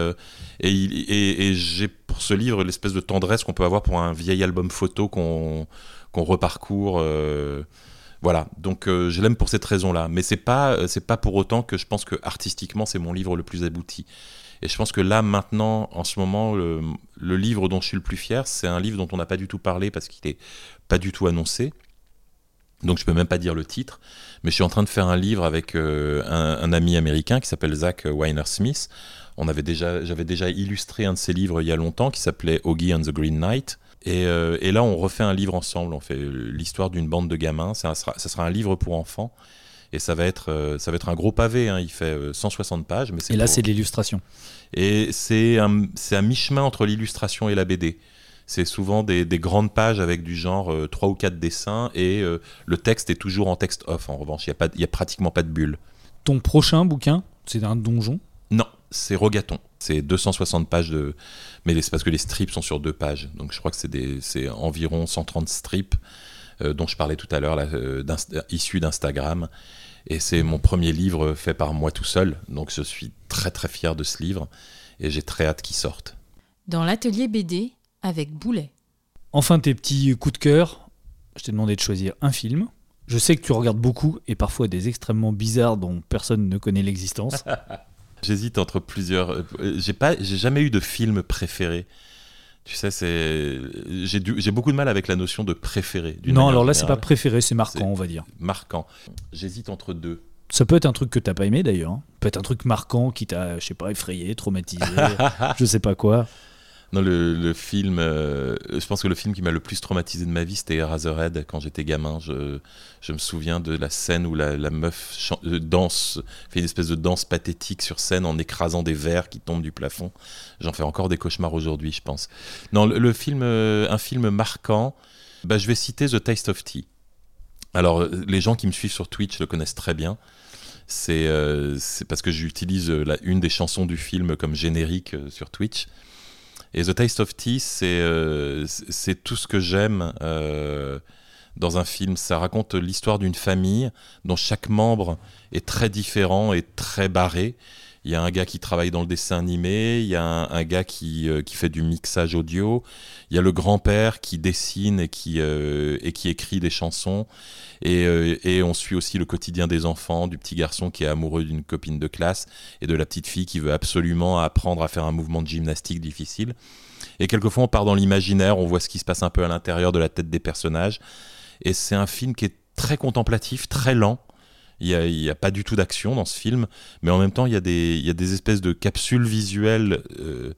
j'ai pour ce livre l'espèce de tendresse qu'on peut avoir pour un vieil album photo qu'on, qu'on reparcourt. Voilà, donc je l'aime pour cette raison-là, mais c'est pas c'est pas pour autant que je pense que artistiquement c'est mon livre le plus abouti. Et je pense que là, maintenant, en ce moment, le, livre dont je suis le plus fier, c'est un livre dont on n'a pas du tout parlé parce qu'il n'est pas du tout annoncé. Donc je peux même pas dire le titre, mais je suis en train de faire un livre avec euh, un, ami américain qui s'appelle Zach Weiner Smith. On avait déjà, j'avais déjà illustré un de ses livres il y a longtemps qui s'appelait Oggy and the Green Knight. Et, euh, là, on refait un livre ensemble. On fait l'histoire d'une bande de gamins. Ça ça sera un livre pour enfants et ça va être euh, ça va être un gros pavé hein. il fait 160 euh, pages mais et là c'est de l'illustration. Et c'est un, un mi-chemin entre l'illustration et la BD c'est souvent des, des, grandes pages avec du genre 3 euh, ou 4 dessins et le texte est toujours en texte off en revanche. Il n'y a, a pratiquement pas de bulles ton prochain bouquin c'est un donjon? Non c'est Rogaton. C'est 260 pages de mais c'est parce que les strips sont sur deux pages. Donc je crois que c'est environ 130 strips dont je parlais tout à l'heure, issus d'Instagram. Et c'est mon premier livre fait par moi tout seul, donc je suis très très fier de ce livre et j'ai très hâte qu'il sorte. Dans l'atelier BD avec Boulet. Enfin tes petits coups de cœur, Je t'ai demandé de choisir un film. Je sais que tu regardes beaucoup et parfois des extrêmement bizarres dont personne ne connaît l'existence. J'hésite entre plusieurs. euh, J'ai pas, j'ai jamais eu de film préféré. Tu sais, c'est, j'ai beaucoup de mal avec la notion de préféré. non, alors là, c'est pas préféré, c'est marquant, on va dire. marquant. J'hésite entre deux. Ça peut être un truc que t'as pas aimé d'ailleurs. hein. Peut être un truc marquant qui t'a, je sais pas, effrayé, traumatisé, je sais pas quoi. Non, le, film, euh, je pense que le film qui m'a le plus traumatisé de ma vie, c'était Eraserhead quand j'étais gamin. Je, me souviens de la scène où la, meuf euh, danse, fait une espèce de danse pathétique sur scène en écrasant des verres qui tombent du plafond. J'en fais encore des cauchemars aujourd'hui, je pense. Non, le, film, euh, un film marquant, bah, je vais citer The Taste of Tea. Alors, les gens qui me suivent sur Twitch le connaissent très bien. C'est parce que j'utilise une des chansons du film comme générique sur Twitch. Et The Taste of Tea, c'est euh, tout ce que j'aime euh, dans un film. Ça raconte l'histoire d'une famille dont chaque membre est très différent et très barré. Il y a un gars qui travaille dans le dessin animé, il y a un, gars qui, euh, qui fait du mixage audio, il y a le grand-père qui dessine et qui, euh, et qui écrit des chansons, et, euh, et on suit aussi le quotidien des enfants, du petit garçon qui est amoureux d'une copine de classe, et de la petite fille qui veut absolument apprendre à faire un mouvement de gymnastique difficile. Et quelquefois on part dans l'imaginaire, on voit ce qui se passe un peu à l'intérieur de la tête des personnages, et c'est un film qui est très contemplatif, très lent. Il n'y a, pas du tout d'action dans ce film, mais en même temps, il y a des, espèces de capsules visuelles euh,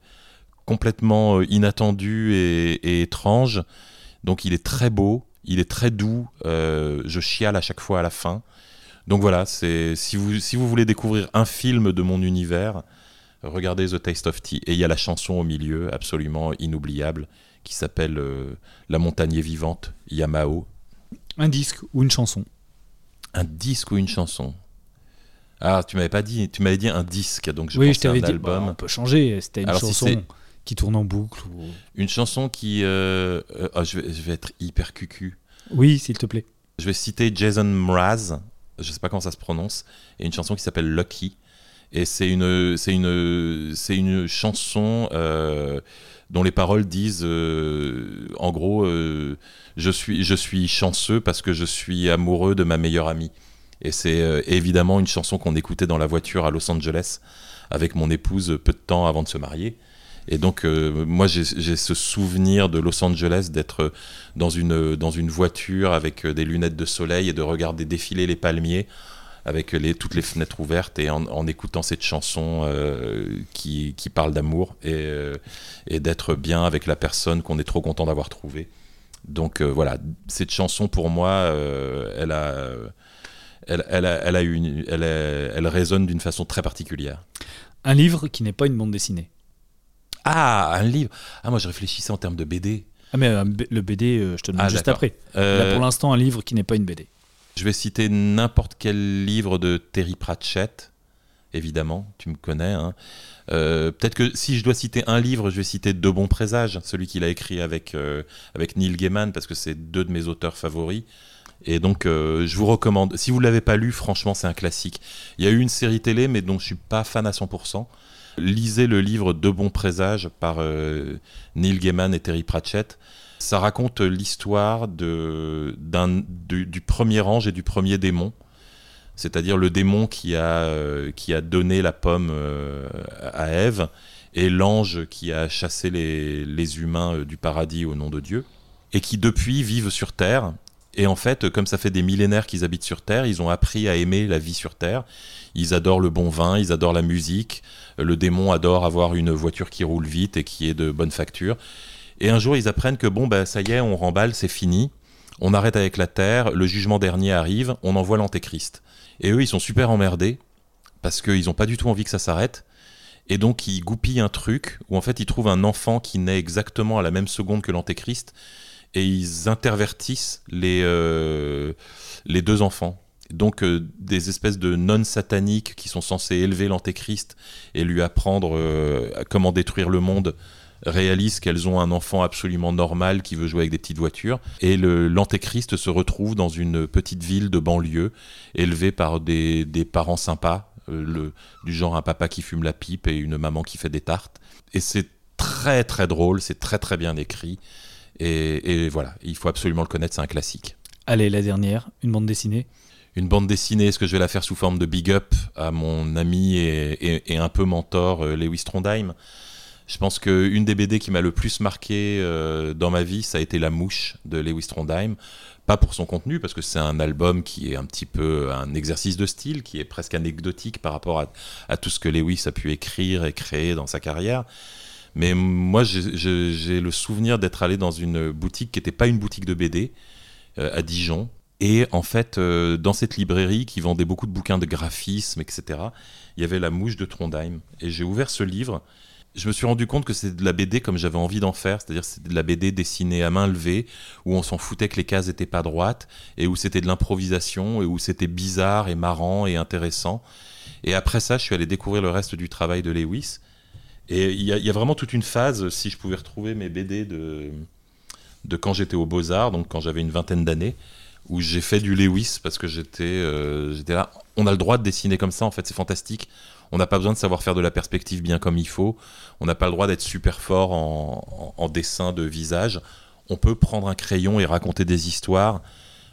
complètement euh, inattendues et, étranges. Donc il est très beau, il est très doux, euh, je chiale à chaque fois à la fin. Donc voilà, c'est si vous, si vous voulez découvrir un film de mon univers, regardez The Taste of Tea. Et il y a la chanson au milieu, absolument inoubliable, qui s'appelle La montagne vivante, Yamao. Un disque ou une chanson. Un disque ou une chanson Ah, tu m'avais pas dit, tu m'avais dit un disque, donc je oui, je pensais t'avais un dit. album. bah, on peut changer. C'était une Alors, chanson qui tourne en boucle. ou- Une chanson qui... euh, euh, ah, je, vais, je vais être hyper cucu. Oui, s'il te plaît. Je vais citer Jason Mraz, je sais pas comment ça se prononce, et une chanson qui s'appelle Lucky. Et c'est une, c'est une, c'est une chanson euh, dont les paroles disent, euh, en gros, euh, je, suis, je suis chanceux parce que je suis amoureux de ma meilleure amie. Et c'est euh, évidemment une chanson qu'on écoutait dans la voiture à Los Angeles avec mon épouse peu de temps avant de se marier. Et donc, moi, j'ai ce souvenir de Los Angeles d'être dans une, dans une voiture avec des lunettes de soleil et de regarder défiler les palmiers avec les, toutes les fenêtres ouvertes et en, en écoutant cette chanson euh, qui, qui parle d'amour et, euh, et d'être bien avec la personne qu'on est trop content d'avoir trouvée. Donc euh, voilà, cette chanson pour moi, elle, a, elle, elle, a, elle, a une, elle, a- elle résonne d'une façon très particulière. Un livre qui n'est pas une bande dessinée. Ah, un livre Ah, moi je réfléchissais en termes de BD. Ah, mais euh, le BD, euh, je te le demande Ah, juste après. Euh, Là, pour l'instant, un livre qui n'est pas une BD. Je vais citer n'importe quel livre de Terry Pratchett, évidemment, tu me connais. hein. Euh, Peut-être que si je dois citer un livre, je vais citer De bons présages, celui qu'il a écrit avec, euh, avec Neil Gaiman, parce que c'est deux de mes auteurs favoris. Et donc, euh, je vous recommande. Si vous ne l'avez pas lu, franchement, c'est un classique. Il y a eu une série télé, mais dont je suis pas fan à 100%. Lisez le livre De bons présages par Neil Gaiman et Terry Pratchett. Ça raconte l'histoire de, du premier ange et du premier démon, c'est-à-dire le démon qui a, euh, qui a donné la pomme euh, à Ève et l'ange qui a chassé les, les humains euh, du paradis au nom de Dieu, et qui depuis vivent sur Terre. Et en fait, comme ça fait des millénaires qu'ils habitent sur Terre, ils ont appris à aimer la vie sur Terre. Ils adorent le bon vin, ils adorent la musique. Le démon adore avoir une voiture qui roule vite et qui est de bonne facture. Et un jour, ils apprennent que bon, bah, ça y est, on remballe, c'est fini. On arrête avec la terre, le jugement dernier arrive, on envoie l'antéchrist. Et eux, ils sont super emmerdés parce qu'ils n'ont pas du tout envie que ça s'arrête. Et donc, ils goupillent un truc où en fait, ils trouvent un enfant qui naît exactement à la même seconde que l'antéchrist et ils intervertissent les, euh, les deux enfants. Donc, euh, des espèces de nonnes sataniques qui sont censées élever l'antéchrist et lui apprendre euh, comment détruire le monde réalisent qu'elles ont un enfant absolument normal qui veut jouer avec des petites voitures. Et le- l'antéchrist se retrouve dans une petite ville de banlieue, élevé par des, des parents sympas, euh, le, du genre un papa qui fume la pipe et une maman qui fait des tartes. Et c'est très très drôle, c'est très très bien écrit. Et, et voilà, il faut absolument le connaître, c'est un classique. Allez, la dernière, une bande dessinée une bande dessinée, est-ce que je vais la faire sous forme de big up à mon ami et, un peu mentor euh, Lewis Trondheim? Je pense qu'une des BD qui m'a le plus marqué euh, dans ma vie, ça a été La Mouche de Lewis Trondheim. Pas pour son contenu, parce que c'est un album qui est un petit peu un exercice de style, qui est presque anecdotique par rapport à, tout ce que Lewis a pu écrire et créer dans sa carrière. Mais moi, j'ai le souvenir d'être allé dans une boutique qui n'était pas une boutique de BD, euh, à Dijon, et en fait, euh, dans cette librairie qui vendait beaucoup de bouquins de graphisme, etc., il y avait La Mouche de Trondheim. Et j'ai ouvert ce livre. Je me suis rendu compte que c'était de la BD comme j'avais envie d'en faire, c'est-à-dire c'était de la BD dessinée à main levée, où on s'en foutait que les cases n'étaient pas droites, et où c'était de l'improvisation, et où c'était bizarre et marrant et intéressant. Et après ça, je suis allé découvrir le reste du travail de Lewis. Et il y, a vraiment toute une phase, si je pouvais retrouver mes BD de, de quand j'étais au Beaux-Arts, donc quand j'avais une vingtaine d'années, où j'ai fait du Lewis parce que j'étais euh, j'étais là. On a le droit de dessiner comme ça, en fait, c'est fantastique. On n'a pas besoin de savoir faire de la perspective bien comme il faut. On n'a pas le droit d'être super fort en, dessin de visage. On peut prendre un crayon et raconter des histoires,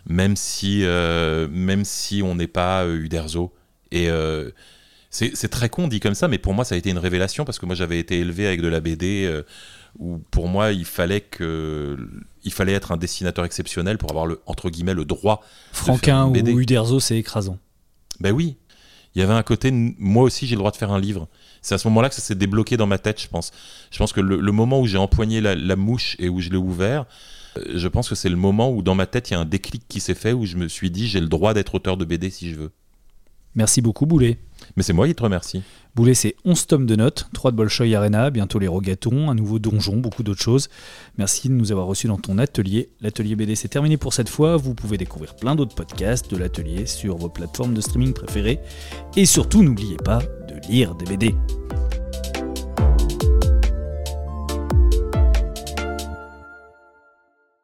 même si, euh, même si on n'est pas euh, Uderzo. Et c'est très con dit comme ça, mais pour moi, ça a été une révélation parce que moi, j'avais été élevé avec de la BD où pour moi il fallait que il fallait être un dessinateur exceptionnel pour avoir le entre guillemets le droit. Franquin ou Uderzo, c'est écrasant. Ben oui, il y avait un côté moi aussi j'ai le droit de faire un livre. C'est à ce moment-là que ça s'est débloqué dans ma tête, je pense. Je pense que le, moment où j'ai empoigné la, mouche et où je l'ai ouvert, euh, je pense que c'est le moment où dans ma tête il y a un déclic qui s'est fait où je me suis dit j'ai le droit d'être auteur de BD si je veux. Merci beaucoup Boulet. Mais c'est moi qui te remercie. Boulet, c'est 11 tomes de notes, 3 de Bolshoi Arena, bientôt les Rogatons, un nouveau donjon, beaucoup d'autres choses. Merci de nous avoir reçus dans ton atelier. L'atelier BD, c'est terminé pour cette fois. Vous pouvez découvrir plein d'autres podcasts de l'atelier sur vos plateformes de streaming préférées. Et surtout, n'oubliez pas de lire des BD.